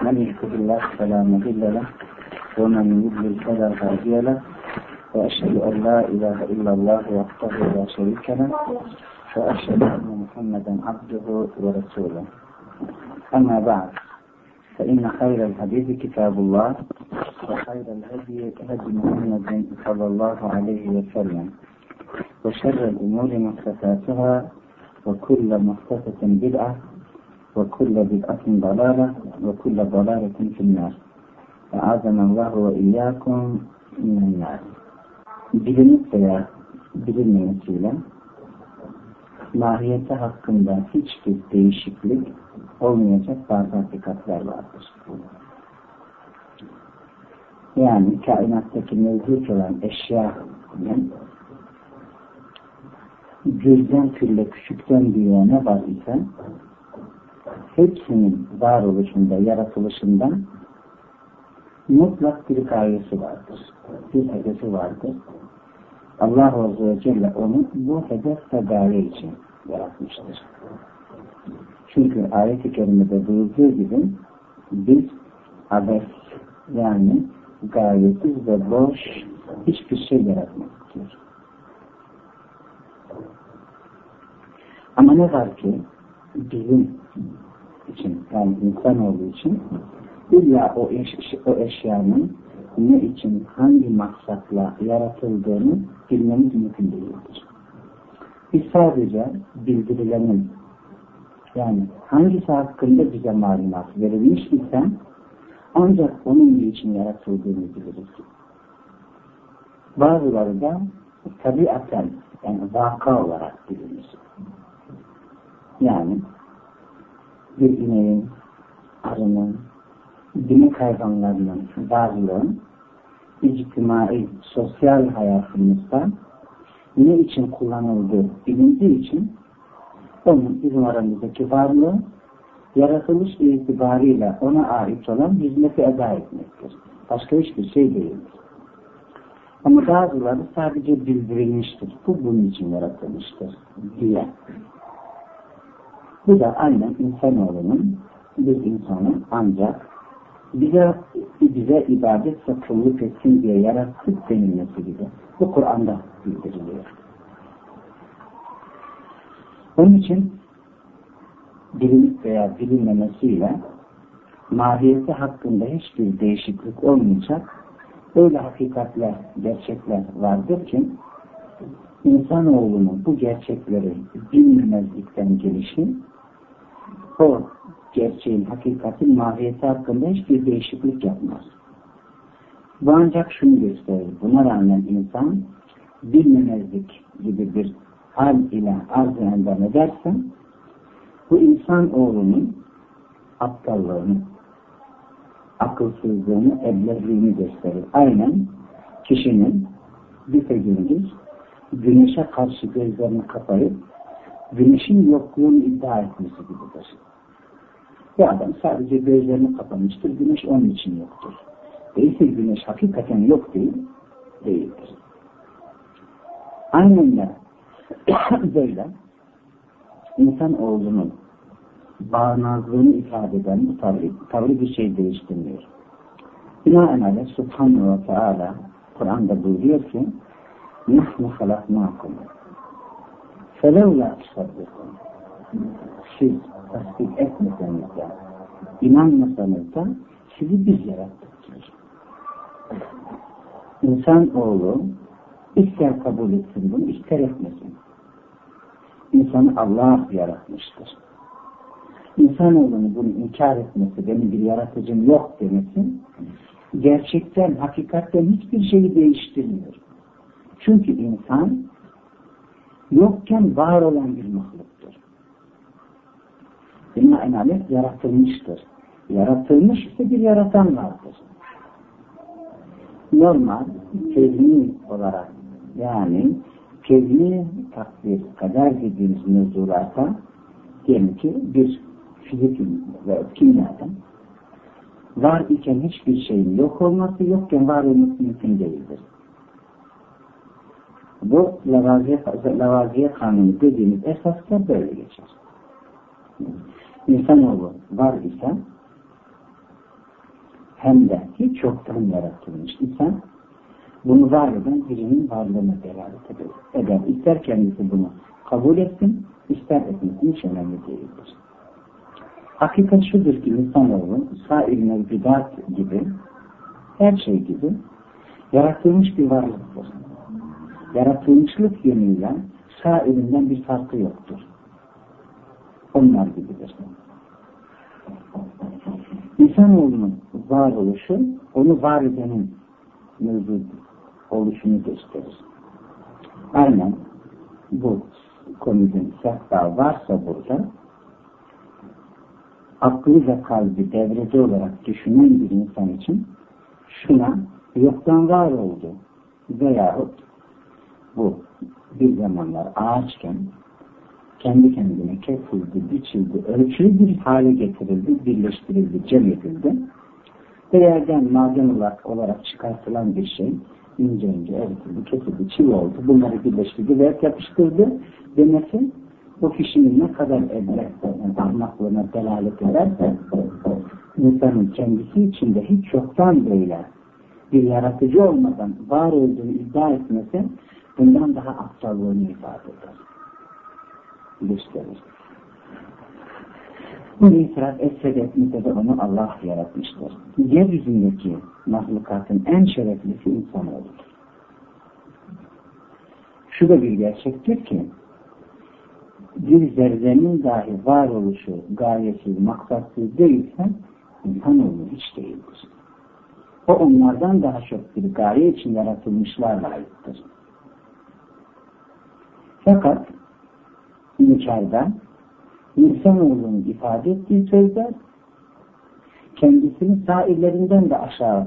من يهده الله فلا مضل له ومن يضلل فلا هادي له. وأشهد أن لا إله إلا الله وحده لا شريك له وأشهد أن محمدا عبده ورسوله. أما بعد فإن خير الحديث كتاب الله وخير الهدي هدي محمد صلى الله عليه وسلم وشر الأمور محدثاتها وكل محدثة بدعة وكل بدعة ضلالة وكل ضلالة في النار أعاذنا الله وإياكم من النار bilinip veya bilinmemesiyle mahiyeti hakkında hiçbir değişiklik olmayacak bazı hakikatler vardır. Yani kainattaki mevcut olan eşyanın gözden külle küçükten büyüğe ne var ise hepsinin varoluşunda, yaratılışından mutlak bir gayesi vardır. Bir hedefi vardır. Allah Azze ve Celle onu bu hedef ve gaye için yaratmıştır. Çünkü ayet-i kerimede buyurduğu gibi biz abes yani gayetsiz ve boş hiçbir şey yaratmak. Ama ne var ki bizim için yani insan olduğu için illa o, eş, o eşyanın ne için hangi maksatla yaratıldığını bilmemiz mümkün değildir. Biz sadece bildirilenin yani hangisi hakkında bize malumat verilmiş ise ancak onun için yaratıldığını biliriz. Bazıları da tabiaten yani vaka olarak bilinir. Yani bir ineğin, arının, binek hayvanlarının varlığın ictimai, sosyal hayatımızda ne için kullanıldığı bilindiği için onun bizim aramızdaki varlığı yaratılış itibariyle ona ait olan hizmeti eda etmektir. Başka hiçbir şey değildir. Ama bazıları sadece bildirilmiştir. Bu bunun için yaratılmıştır diye. Bu da aynen insanoğlunun bir insanın ancak bize, bize ibadet kulluk etsin diye yarattık denilmesi gibi. Bu Kur'an'da bildiriliyor. Onun için bilinip veya bilinmemesiyle mahiyeti hakkında hiçbir değişiklik olmayacak öyle hakikatler, gerçekler vardır ki insanoğlunun bu gerçekleri bilmemezlikten gelişi o gerçeğin, hakikatin mahiyeti hakkında hiçbir değişiklik yapmaz. Bu ancak şunu gösterir. Buna rağmen insan bilmemezlik gibi bir hal ile arz endam ederse bu insan oğlunun aptallığını, akılsızlığını, eblezliğini gösterir. Aynen kişinin bir gündüz güneşe karşı gözlerini kapayıp güneşin yokluğunu iddia etmesi gibidir. Şey. Bu adam sadece gözlerini kapamıştır, güneş onun için yoktur. Değilse güneş hakikaten yok değil, değildir. Aynen de böyle insan oğlunun bağnazlığını ifade eden bu tavrı, bir şey değiştirmiyor. Binaenaleyh Subhanahu ve Teala Kur'an'da buyuruyor ki Nahnu halaknakum Felevla sabrıkım. Şey. Siz tasdik etmeseniz de, inanmasanız da sizi biz yarattık. İnsan oğlu ister kabul etsin bunu, ister etmesin. İnsanı Allah yaratmıştır. İnsanoğlunu bunu inkar etmesi, benim bir yaratıcım yok demesi, gerçekten, hakikatten hiçbir şeyi değiştirmiyor. Çünkü insan yokken var olan bir mahluktur. Binaenaleyh yaratılmıştır. Yaratılmış ise bir yaratan vardır. Normal, kevni olarak yani kevni takdir, kader dediğimiz mevzularda diyelim ki bir fizik ve kimyadan var iken hiçbir şeyin yok olması yokken var olması mümkün değildir. Bu lavaziye, lavaziye kanunu dediğimiz esaslar böyle geçer. İnsanoğlu var ise hem de hiç yoktan yaratılmış insan bunu var eden birinin varlığına delalet eder. İster kendisi bunu kabul etsin, ister etmesin hiç önemli değildir. Hakikat şudur ki insanoğlu sair mevcudat gibi her şey gibi yaratılmış bir varlıktır. Yaratılmışlık yönüyle sairinden bir farkı yoktur. Onlar gibidir. İnsanoğlunun varoluşu onu var edenin mevcut oluşunu gösterir. Aynen bu konunun hatta varsa burada aklı ve kalbi devrede olarak düşünen bir insan için şuna yoktan var oldu veyahut bu bir zamanlar ağaçken kendi kendine kesildi, biçildi, ölçülü bir hale getirildi, birleştirildi, cem edildi. Ve maden olarak, olarak çıkartılan bir şey ince ince eritildi, kesildi, çivi oldu. Bunları birleştirdi ve yapıştırdı demesi o kişinin ne kadar edreklerine, ahmaklığına delalet ederse insanın kendisi içinde hiç yoktan böyle bir yaratıcı olmadan var olduğunu iddia etmesi bundan daha aptallığını ifade eder. Gösterir. Bu itiraf etse de etmese de onu Allah yaratmıştır. Yeryüzündeki mahlukatın en şereflisi insanoğludur. Şu da bir gerçektir ki bir zerrenin dahi varoluşu gayesi maksatsız değilse insanoğlu hiç değildir. O onlardan daha çok bir gaye için yaratılmışlarla aittir. Fakat inkarda insanoğlunun ifade ettiği sözler kendisini sairlerinden de aşağı